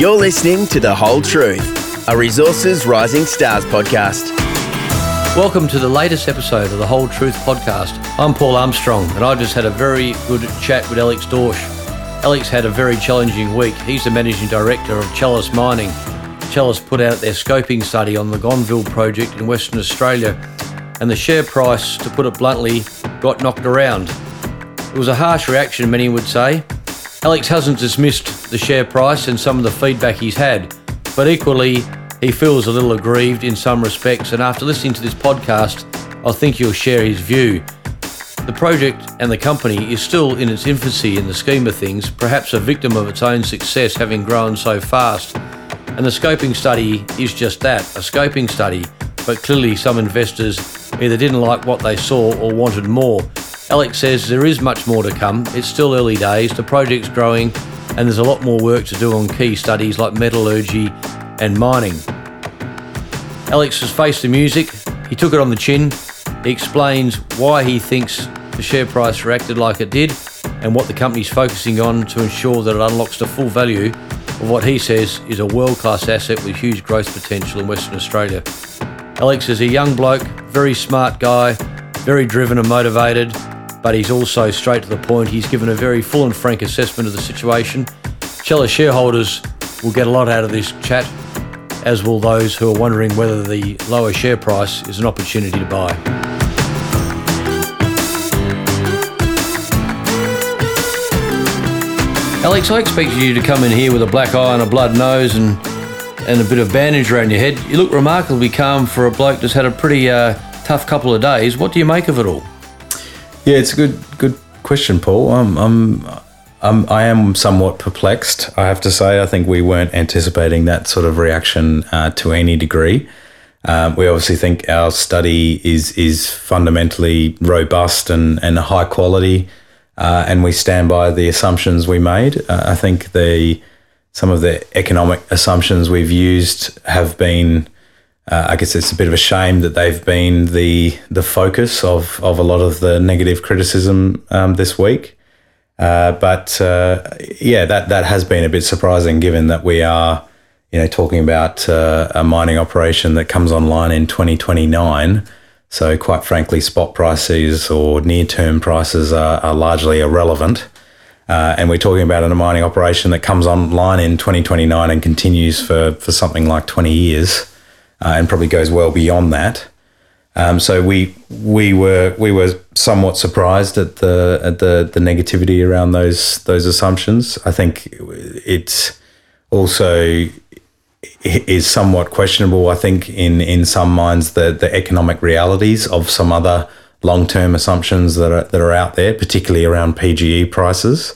You're listening to The Hole Truth, a Resources Rising Stars podcast. Welcome to the latest episode of the Hole Truth podcast. I'm Paul Armstrong, and I just had a very good chat with Alex Dorsch. Alex had a very challenging week. He's the managing director of Chalice Mining. Chalice put out their scoping study on the Gonneville project in Western Australia, and the share price, to put it bluntly, got knocked around. It was a harsh reaction, many would say. Alex hasn't dismissed the share price and some of the feedback he's had, but equally, he feels a little aggrieved in some respects. And after listening to this podcast, I think you'll share his view. The project and the company is still in its infancy in the scheme of things, perhaps a victim of its own success having grown so fast. And the scoping study is just that a scoping study, but clearly some investors either didn't like what they saw or wanted more. Alex says there is much more to come. It's still early days, the project's growing, and there's a lot more work to do on key studies like metallurgy and mining. Alex has faced the music, he took it on the chin, he explains why he thinks the share price reacted like it did and what the company's focusing on to ensure that it unlocks the full value of what he says is a world class asset with huge growth potential in Western Australia. Alex is a young bloke, very smart guy, very driven and motivated, but he's also straight to the point. He's given a very full and frank assessment of the situation. Chalice shareholders will get a lot out of this chat, as will those who are wondering whether the lower share price is an opportunity to buy. Alex, I expected you to come in here with a black eye and a blood nose and and a bit of bandage around your head. You look remarkably calm for a bloke that's had a pretty uh, tough couple of days. What do you make of it all? Yeah, it's a good good question, Paul. I'm, I'm, I'm I am somewhat perplexed. I have to say. I think we weren't anticipating that sort of reaction uh, to any degree. Um, we obviously think our study is is fundamentally robust and and high quality, uh, and we stand by the assumptions we made. Uh, I think the some of the economic assumptions we've used have been uh, I guess it's a bit of a shame that they've been the the focus of of a lot of the negative criticism um, this week. Uh, but uh, yeah, that that has been a bit surprising, given that we are, you know, talking about uh, a mining operation that comes online in 2029. So, quite frankly, spot prices or near term prices are, are largely irrelevant. Uh, and we're talking about a mining operation that comes online in 2029 and continues for, for something like 20 years uh, and probably goes well beyond that. Um, so we we were we were somewhat surprised at the at the the negativity around those those assumptions. I think it's also is somewhat questionable. I think in in some minds the the economic realities of some other long term assumptions that are that are out there, particularly around PGE prices.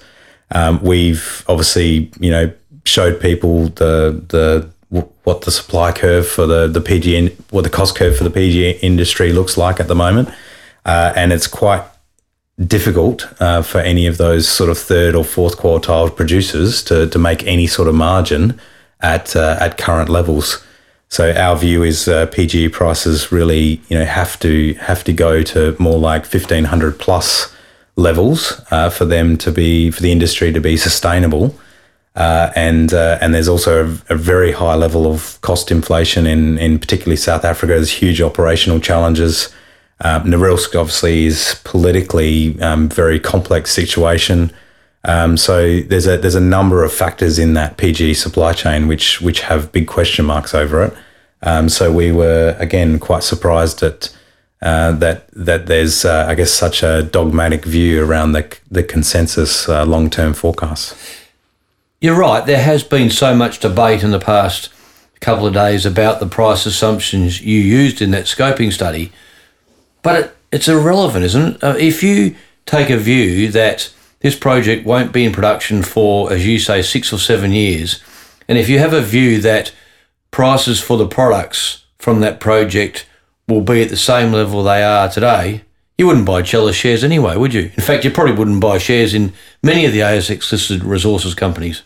Um, we've obviously you know showed people the the what the supply curve for the the PG what the cost curve for the PG industry looks like at the moment, uh, and it's quite difficult uh, for any of those sort of third or fourth quartile producers to to make any sort of margin at uh, at current levels. So our view is uh, prices really you know have to have to go to more like fifteen hundred plus levels uh, for them to be for the industry to be sustainable. Uh, and uh, and there's also a, a, very high level of cost inflation in in particularly South Africa. There's huge operational challenges. Um, Norilsk obviously is politically um, very complex situation. Um, so there's a there's a number of factors in that PG supply chain which which have big question marks over it. Um, so we were again quite surprised at uh, that that there's uh, I guess such a dogmatic view around the the consensus uh, long term forecasts. You're right. There has been so much debate in the past couple of days about the price assumptions you used in that scoping study, but it, it's irrelevant, isn't it? Uh, if you take a view that this project won't be in production for, as you say, six or seven years, and if you have a view that prices for the products from that project will be at the same level they are today, you wouldn't buy Chalice shares anyway, would you? In fact, you probably wouldn't buy shares in many of the ASX listed resources companies.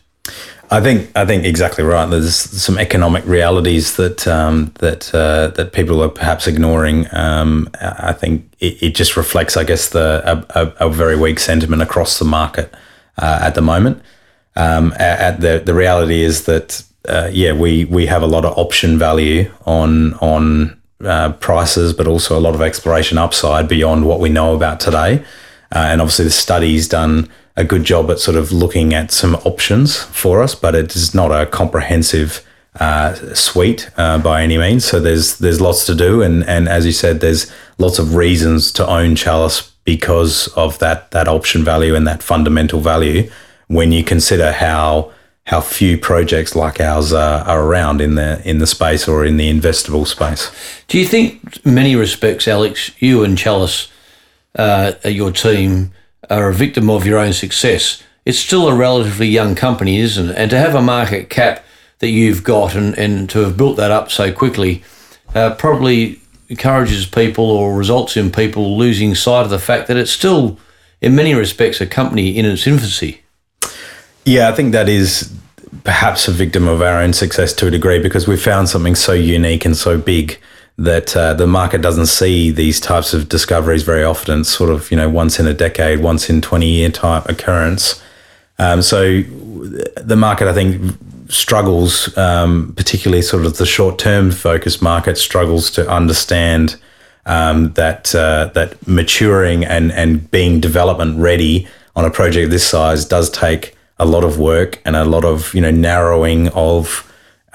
I think I think exactly right. There's some economic realities that um, that uh, that people are perhaps ignoring. Um, I think it, it, just reflects, I guess, the a, a, very weak sentiment across the market uh, at the moment. Um, at the the reality is that uh, yeah, we we have a lot of option value on on uh, prices, but also a lot of exploration upside beyond what we know about today. Uh, and obviously, the study's done a good job at sort of looking at some options for us, but it is not a comprehensive uh, suite uh, by any means. So there's there's lots to do, and and as you said, there's lots of reasons to own Chalice because of that that option value and that fundamental value. When you consider how how few projects like ours are, are around in the in the space or in the investable space. Do you think, many respects, Alex, you and Chalice, uh, your team, are a victim of your own success? It's still a relatively young company, isn't it? And to have a market cap that you've got and, and to have built that up so quickly uh, probably encourages people or results in people losing sight of the fact that it's still, in many respects, a company in its infancy. Yeah, I think that is perhaps a victim of our own success to a degree because we found something so unique and so big that uh, the market doesn't see these types of discoveries very often. It's sort of, you know, once in a decade, once in 20 year type occurrence. Um, so the market, I think, struggles, um, particularly sort of the short term focused market, struggles to understand um, that uh, that maturing and, and being development ready on a project this size does take a lot of work and a lot of you know narrowing of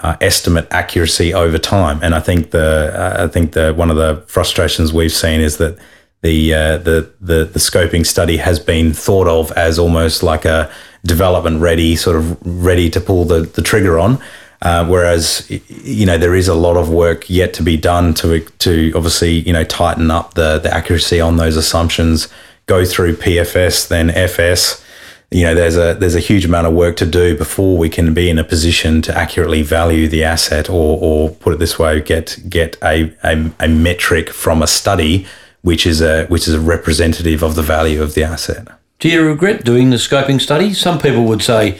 uh, estimate accuracy over time. And I think the uh, I think the one of the frustrations we've seen is that the, uh, the the the scoping study has been thought of as almost like a development ready, sort of ready to pull the, the trigger on. Uh, whereas you know there is a lot of work yet to be done to to obviously you know tighten up the the accuracy on those assumptions, go through PFS then FS, you know there's a there's a huge amount of work to do before we can be in a position to accurately value the asset or or put it this way get get a, a, a metric from a study which is a which is a representative of the value of the asset. Do you regret doing the scoping study? Some people would say,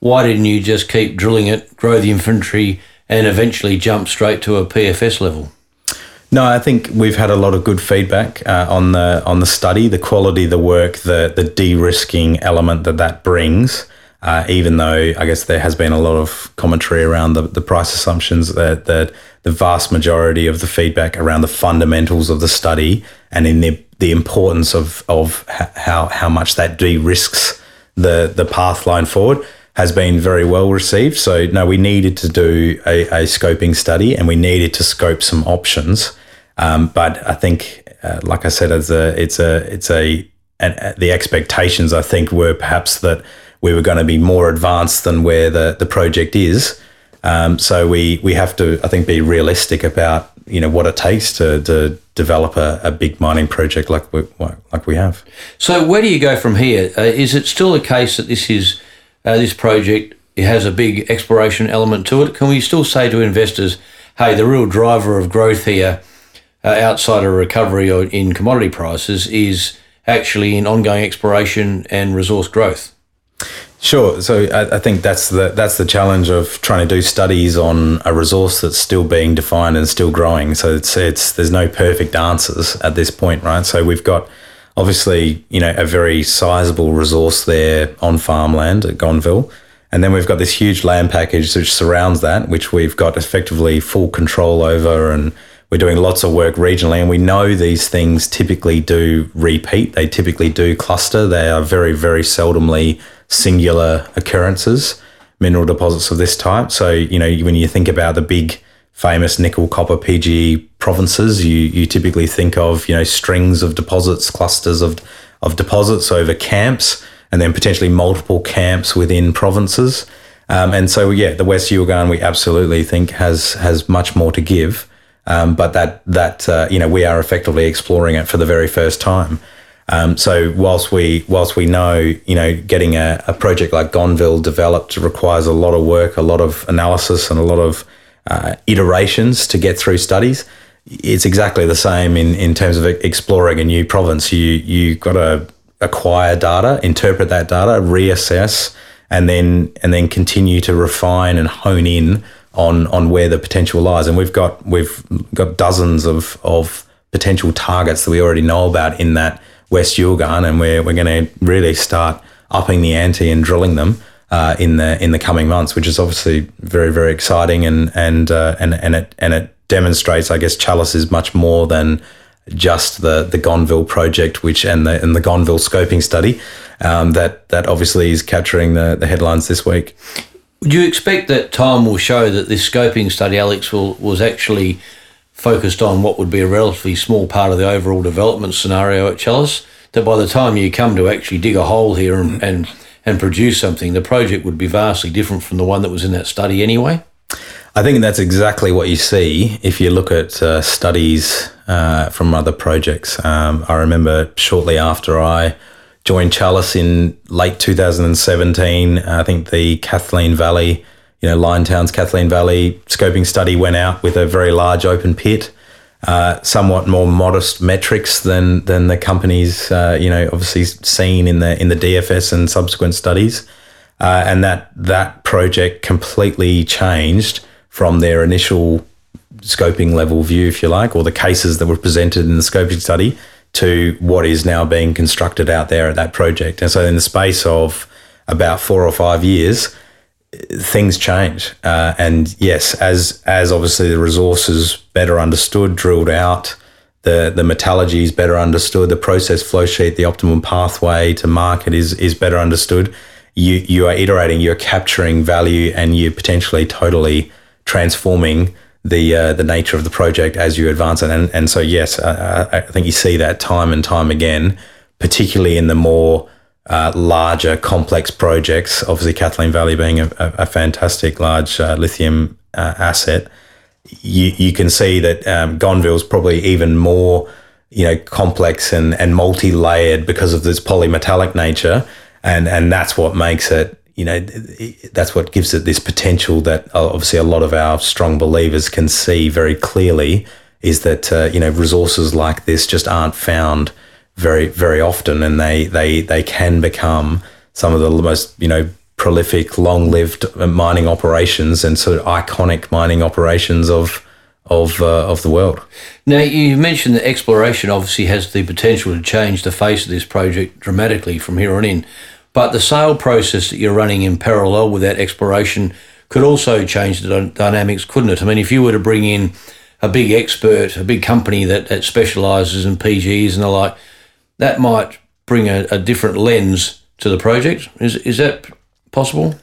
why didn't you just keep drilling it, grow the inventory, and eventually jump straight to a PFS level? No, I think we've had a lot of good feedback uh, on the on the study, the quality of the work, the the de-risking element that that brings. Uh, even though I guess there has been a lot of commentary around the, the price assumptions, that, that the vast majority of the feedback around the fundamentals of the study and in the the importance of of how how much that de-risks the the path line forward has been very well received. So no, we needed to do a, a scoping study and we needed to scope some options. Um, but I think, uh, like I said, it's a it's a it's a and uh, the expectations I think were perhaps that we were going to be more advanced than where the the project is. Um, so we we have to I think be realistic about you know what it takes to to develop a, a big mining project like we like we have. So where do you go from here? Uh, is it still the case that this is uh, this project it has a big exploration element to it? Can we still say to investors, hey, the real driver of growth here? Uh, outside of recovery in commodity prices is actually in ongoing exploration and resource growth. Sure. So I, I, think that's the that's the challenge of trying to do studies on a resource that's still being defined and still growing. So it's it's there's no perfect answers at this point, right? So we've got obviously you know a very sizable resource there on farmland at Gonneville, And then we've got this huge land package which surrounds that, which we've got effectively full control over and we're doing lots of work regionally, and we know these things typically do repeat. They typically do cluster. They are very, very seldomly singular occurrences, mineral deposits of this type. So, you know, when you think about the big famous nickel, copper, PGE provinces, you, you typically think of, you know, strings of deposits, clusters of, of deposits over camps, and then potentially multiple camps within provinces. Um, and so, yeah, the West Yilgarn we absolutely think has has much more to give. Um, but that that uh, you know we are effectively exploring it for the very first time. Um, so whilst we whilst we know you know getting a, a, project like Gonneville developed requires a lot of work, a lot of analysis, and a lot of uh, iterations to get through studies. It's exactly the same in, in terms of exploring a new province. You you got to acquire data, interpret that data, reassess, and then and then continue to refine and hone in on on where the potential lies. And we've got we've got dozens of of potential targets that we already know about in that West Yilgarn, and we're we're going to really start upping the ante and drilling them. uh, in the in the coming months, which is obviously very very exciting and and uh, and and it and it demonstrates, I guess, Chalice is much more than just the the Gonneville project, which and the and the Gonneville scoping study um, that that obviously is capturing the the headlines this week. Do you expect that time will show that this scoping study, Alex, will, was actually focused on what would be a relatively small part of the overall development scenario at Chalice? That by the time you come to actually dig a hole here and, and, and produce something, the project would be vastly different from the one that was in that study anyway? I think that's exactly what you see if you look at uh, studies uh, from other projects. Um, I remember shortly after I joined Chalice in late 2017. I think the Kathleen Valley, you know, Liontown's Kathleen Valley scoping study went out with a very large open pit. Uh, somewhat more modest metrics than than the companies, uh, you know, obviously seen in the in the DFS and subsequent studies, uh, and that that project completely changed from their initial scoping level view, if you like, or the cases that were presented in the scoping study to what is now being constructed out there at that project. And so, in the space of about four or five years, things change. Uh, and yes, as as obviously the resources better understood, drilled out, the the metallurgy is better understood, the process flow sheet, the optimum pathway to market is is better understood. You you are iterating, you're capturing value, and you're potentially totally transforming the uh, the nature of the project as you advance it. And and so yes, uh, I think you see that time and time again, particularly in the more uh, larger, complex projects. Obviously, Kathleen Valley being a, a fantastic large uh, lithium uh, asset, you you can see that um, Gonneville is probably even more you know complex and and multi layered because of this polymetallic nature. And, and that's what makes it you know, that's what gives it this potential that uh, obviously a lot of our strong believers can see very clearly is that, uh, you know, resources like this just aren't found very, very often and they, they, they can become some of the most, you know, prolific, long lived mining operations and sort of iconic mining operations of, of, uh, of the world. Now, you mentioned that exploration obviously has the potential to change the face of this project dramatically from here on in. But the sale process that you're running in parallel with that exploration could also change the dynamics, couldn't it? I mean, if you were to bring in a big expert, a big company that, that specialises in PGEs and the like, that might bring a, a different lens to the project. Is, is that possible?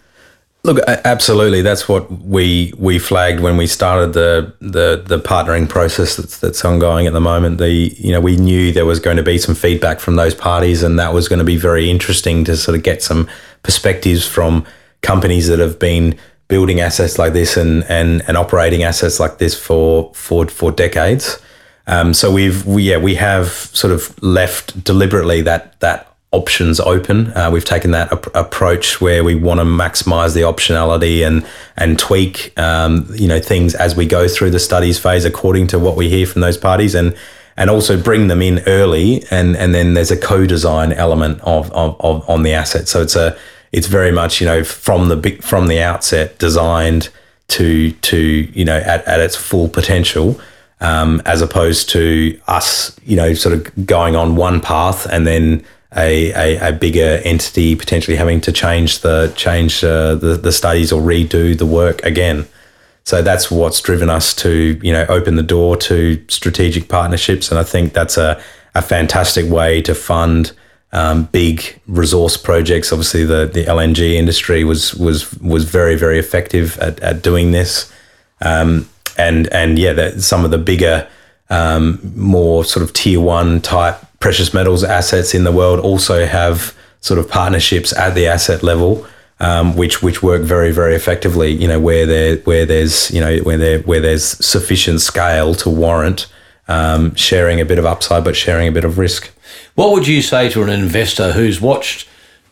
Look, absolutely. That's what we we flagged when we started the the, the partnering process that's, that's ongoing at the moment. The you know we knew there was going to be some feedback from those parties, and that was going to be very interesting to sort of get some perspectives from companies that have been building assets like this and and, and operating assets like this for for for decades. Um, so we've we, yeah we have sort of left deliberately that that options open. Uh, we've taken that ap- approach where we want to maximize the optionality and and tweak um, you know things as we go through the studies phase according to what we hear from those parties and and also bring them in early and and then there's a co-design element of, of, of on the asset. So it's a it's very much you know from the big from the outset designed to to you know at, at its full potential. Um, as opposed to us, you know, sort of going on one path and then a, a, a, bigger entity potentially having to change the change uh, the, the studies or redo the work again. So that's what's driven us to you know open the door to strategic partnerships, and I think that's a, a fantastic way to fund um, big resource projects. Obviously, the, the LNG industry was was was very very effective at, at doing this, um, and and yeah, that some of the bigger, um, more sort of tier one type precious metals assets in the world also have sort of partnerships at the asset level, um, which which work very very effectively. You know where there where there's you know where there where there's sufficient scale to warrant um, sharing a bit of upside, but sharing a bit of risk. What would you say to an investor who's watched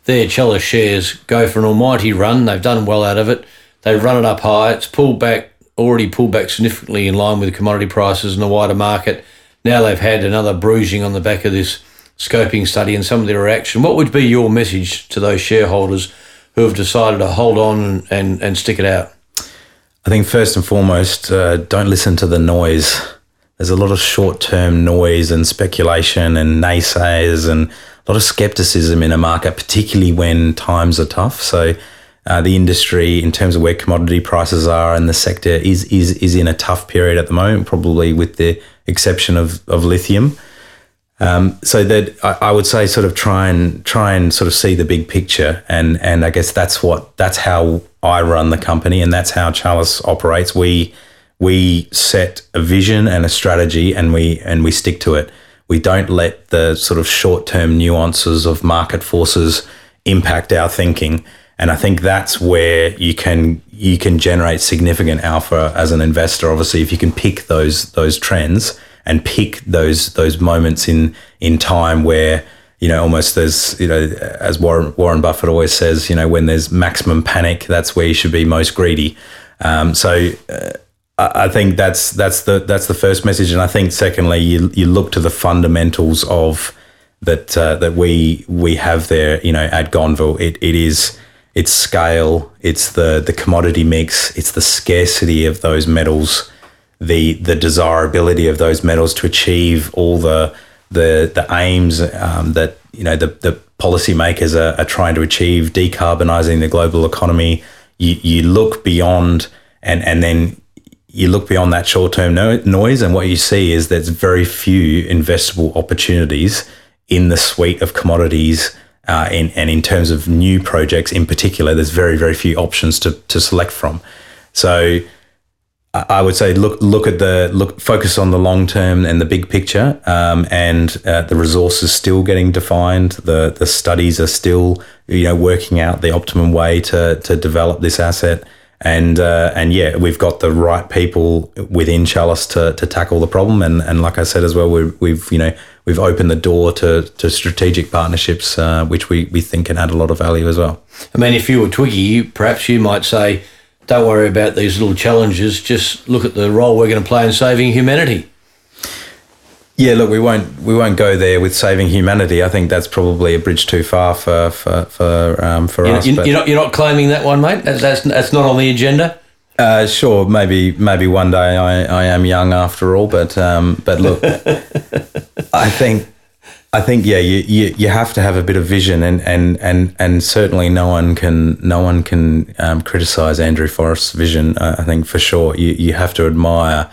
their Chalice shares go for an almighty run? They've done well out of it. They've run it up high. It's pulled back already pulled back significantly in line with commodity prices and the wider market now they've had another bruising on the back of this scoping study and some of their reaction. What would be your message to those shareholders who have decided to hold on and, and, and stick it out? I think first and foremost, uh, don't listen to the noise. There's a lot of short term noise and speculation and naysayers and a lot of skepticism in a market, particularly when times are tough. So uh, the industry in terms of where commodity prices are and the sector is is is in a tough period at the moment, probably with the exception of of lithium. Um, so that I, I, would say, sort of try and try and sort of see the big picture, and and I guess that's what that's how I run the company, and that's how Chalice operates. We we set a vision and a strategy, and we and we stick to it. We don't let the sort of short term nuances of market forces impact our thinking, and I think that's where you can you can generate significant alpha as an investor. Obviously, if you can pick those those trends and pick those those moments in in time where you know almost there's you know as Warren Warren Buffett always says you know when there's maximum panic that's where you should be most greedy. Um, so uh, I think that's that's the that's the first message, and I think secondly you you look to the fundamentals of that uh, that we we have there. You know at Gonneville, it, it is its scale, it's the the commodity mix, it's the scarcity of those metals the the desirability of those metals to achieve all the the the aims um, that you know the the policymakers are, are trying to achieve, decarbonising the global economy. You you look beyond and and then you look beyond that short term no- noise, and what you see is there's very few investable opportunities in the suite of commodities. Uh, in, and in terms of new projects in particular, there's very, very few options to, to select from. So I would say look look at the look focus on the long term and the big picture, um, and uh, the resources still getting defined. The the studies are still you know working out the optimum way to to develop this asset, and uh, and yeah, we've got the right people within Chalice to, to tackle the problem. And, and like I said as well, we've, we've you know we've opened the door to, to strategic partnerships, uh, which we, we think can add a lot of value as well. I mean, if you were Twiggy, perhaps you might say don't worry about these little challenges. Just look at the role we're going to play in saving humanity. Yeah, look, we won't we won't go there with saving humanity. I think that's probably a bridge too far for for for, um, for you're, us. You're, you're, not you're not claiming that one, mate. That's that's, that's not on the agenda. Uh, sure, maybe maybe one day I, I am young after all, but um, but look, I think I think yeah, you, you, you have to have a bit of vision, and, and, and, and certainly no one can no one can um, criticize Andrew Forrest's vision. Uh, I think for sure you, you have to admire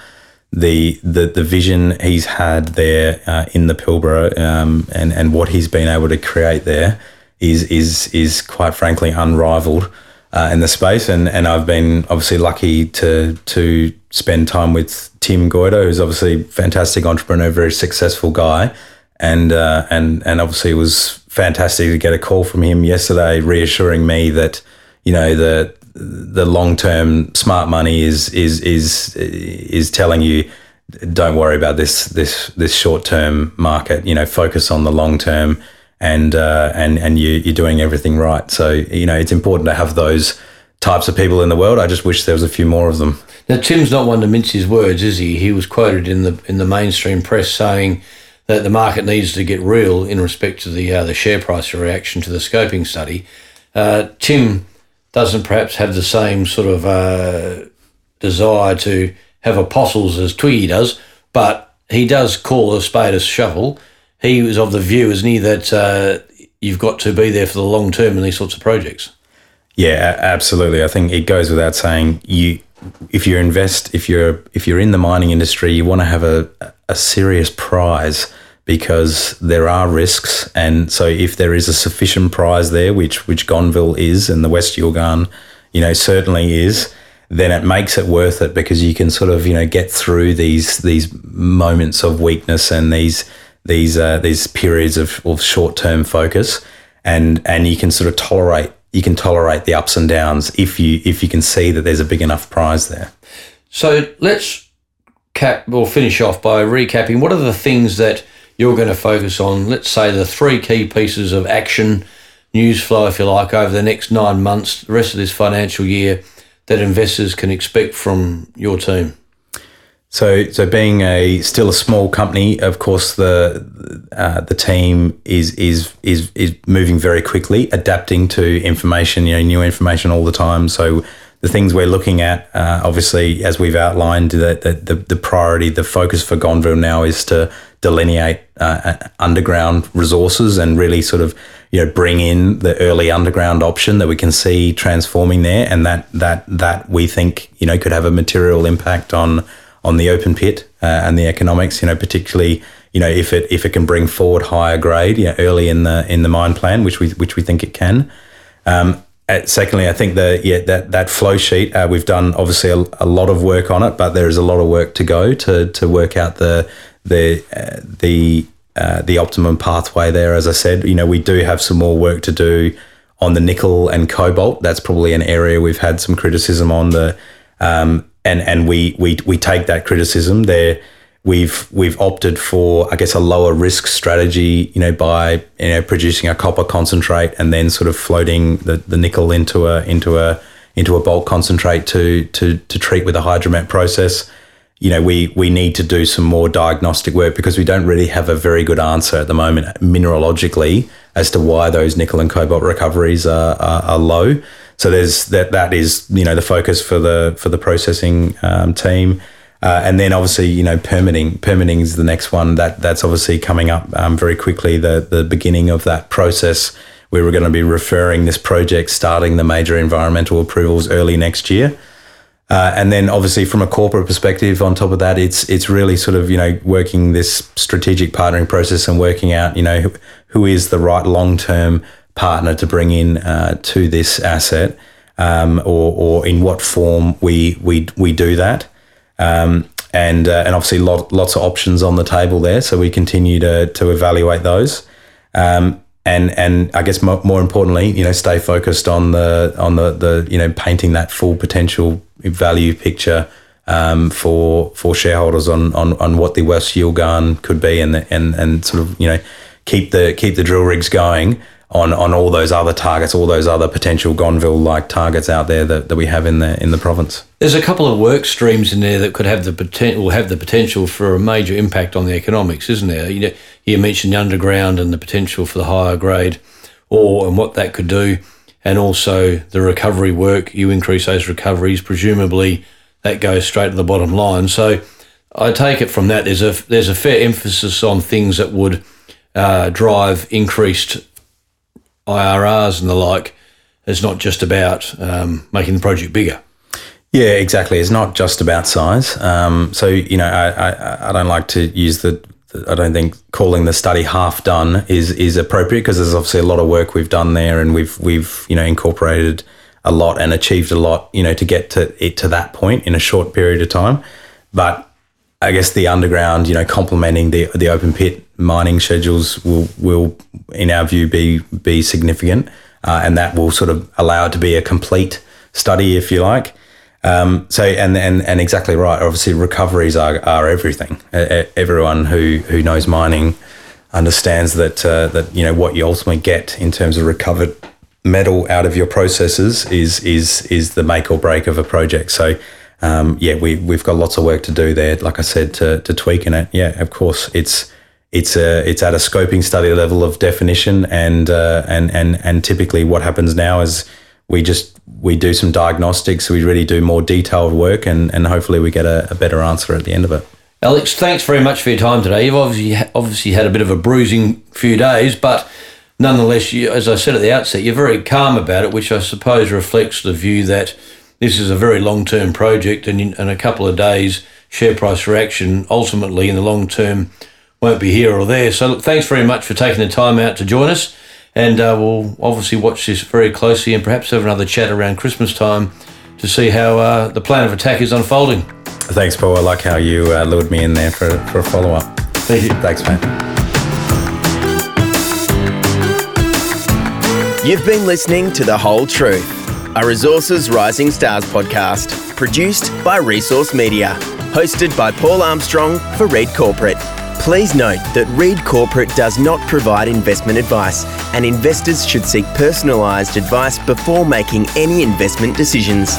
the the, the vision he's had there uh, in the Pilbara, um, and and what he's been able to create there is is is quite frankly unrivaled uh, in the space. And and I've been obviously lucky to to spend time with Tim Goyder, who's obviously fantastic entrepreneur, very successful guy and uh, and and obviously it was fantastic to get a call from him yesterday, reassuring me that you know the the long term smart money is is is is telling you don't worry about this this this short term market. You know, focus on the long term, and uh, and and you you're doing everything right. So you know, it's important to have those types of people in the world. I just wish there was a few more of them. Now, Tim's not one to mince his words, is he? He was quoted in the in the mainstream press saying that the market needs to get real in respect to the uh, the share price reaction to the scoping study. Uh, Tim doesn't perhaps have the same sort of uh, desire to have apostles as Twiggy does, but he does call a spade a shovel. He was of the view, isn't he, that uh, you've got to be there for the long term in these sorts of projects. Yeah, absolutely. I think it goes without saying you if you invest if you're if you're in the mining industry, you want to have a a serious prize because there are risks, and so if there is a sufficient prize there, which which Gonneville is, and the West Yilgarn, you know, certainly is, then it makes it worth it because you can sort of you know get through these these moments of weakness and these these uh, these periods of, of short term focus, and and you can sort of tolerate you can tolerate the ups and downs if you if you can see that there's a big enough prize there. So let's cap or finish off by recapping. What are the things that you're going to focus on? Let's say the three key pieces of action, news flow, if you like, over the next nine months, the rest of this financial year, that investors can expect from your team. So, so being a still a small company, of course, the uh, the team is is is is moving very quickly, adapting to information, you know, new information all the time. So, the things we're looking at, uh, obviously, as we've outlined, that the, the, the priority, the focus for Gonneville now is to delineate uh, underground resources and really sort of you know bring in the early underground option that we can see transforming there, and that that that we think you know could have a material impact on on the open pit uh, and the economics. You know, particularly you know if it if it can bring forward higher grade you know, early in the in the mine plan, which we which we think it can. Um, uh, secondly, I think the yeah that that flow sheet uh, we've done obviously a, a, lot of work on it, but there is a lot of work to go to to work out the the uh, the uh, the optimum pathway there. As I said, you know we do have some more work to do on the nickel and cobalt. That's probably an area we've had some criticism on the um, and and we we we take that criticism there we've we've opted for I guess a lower risk strategy, you know, by you know producing a copper concentrate and then sort of floating the, the nickel into a into a into a bulk concentrate to to to treat with a hydromet process. You know, we we need to do some more diagnostic work because we don't really have a very good answer at the moment mineralogically as to why those nickel and cobalt recoveries are, are, are low. So there's that that is you know the focus for the for the processing um, team. Uh, and then obviously, you know, permitting. Permitting is the next one that that's obviously coming up um, very quickly. The the beginning of that process, we're going to be referring this project, starting the major environmental approvals early next year. Uh, and then obviously from a corporate perspective, on top of that, it's it's really sort of you know working this strategic partnering process and working out you know who, who is the right long term partner to bring in uh, to this asset, um, or or in what form we we we do that. Um, and uh, and obviously lot, lots of options on the table there. So we continue to to evaluate those. Um, and and I guess mo- more importantly, you know, stay focused on the on the the you know painting that full potential value picture um, for for shareholders on, on on what the West Yilgarn could be, and and and sort of you know keep the keep the drill rigs going on on all those other targets, all those other potential Gonneville like targets out there that, that we have in the in the province. There's a couple of work streams in there that could have the potential have the potential for a major impact on the economics, isn't there? You know, you mentioned the underground and the potential for the higher grade ore and what that could do, and also the recovery work. You increase those recoveries, presumably that goes straight to the bottom line. So I take it from that there's a there's a fair emphasis on things that would uh, drive increased IRRs and the like. It's not just about um, making the project bigger. Yeah, exactly. It's not just about size. Um, so you know, I, I, I don't like to use the, the. I don't think calling the study half done is is appropriate because there's obviously a lot of work we've done there, and we've we've you know incorporated a lot and achieved a lot, you know, to get to it to that point in a short period of time. But I guess the underground, you know, complementing the the open pit mining schedules will will in our view be be significant, uh, and that will sort of allow it to be a complete study, if you like. Um, so and, and and exactly right. Obviously, recoveries are, are everything. Uh, everyone who who knows mining understands that uh, that you know what you ultimately get in terms of recovered metal out of your processes is is is the make or break of a project. So. Um, yeah, we we've got lots of work to do there. Like I said, to to tweak in it. Yeah, of course, it's it's a it's at a scoping study level of definition, and uh, and and and typically what happens now is we just we do some diagnostics, we really do more detailed work, and and hopefully we get a, a better answer at the end of it. Alex, thanks very much for your time today. You've obviously obviously had a bit of a bruising few days, but nonetheless, you, as I said at the outset, you're very calm about it, which I suppose reflects the view that this is a very long term project, and in, in a couple of days, share price reaction ultimately in the long term won't be here or there. So, look, thanks very much for taking the time out to join us. And uh, we'll obviously watch this very closely and perhaps have another chat around Christmas time to see how uh, the plan of attack is unfolding. Thanks, Paul. I like how you uh, lured me in there for, for a follow up. Thank you. Thanks, man. You've been listening to The Hole Truth, a Resources Rising Stars podcast, produced by Resource Media, hosted by Paul Armstrong for Read Corporate. Please note that Read Corporate does not provide investment advice, and investors should seek personalised advice before making any investment decisions.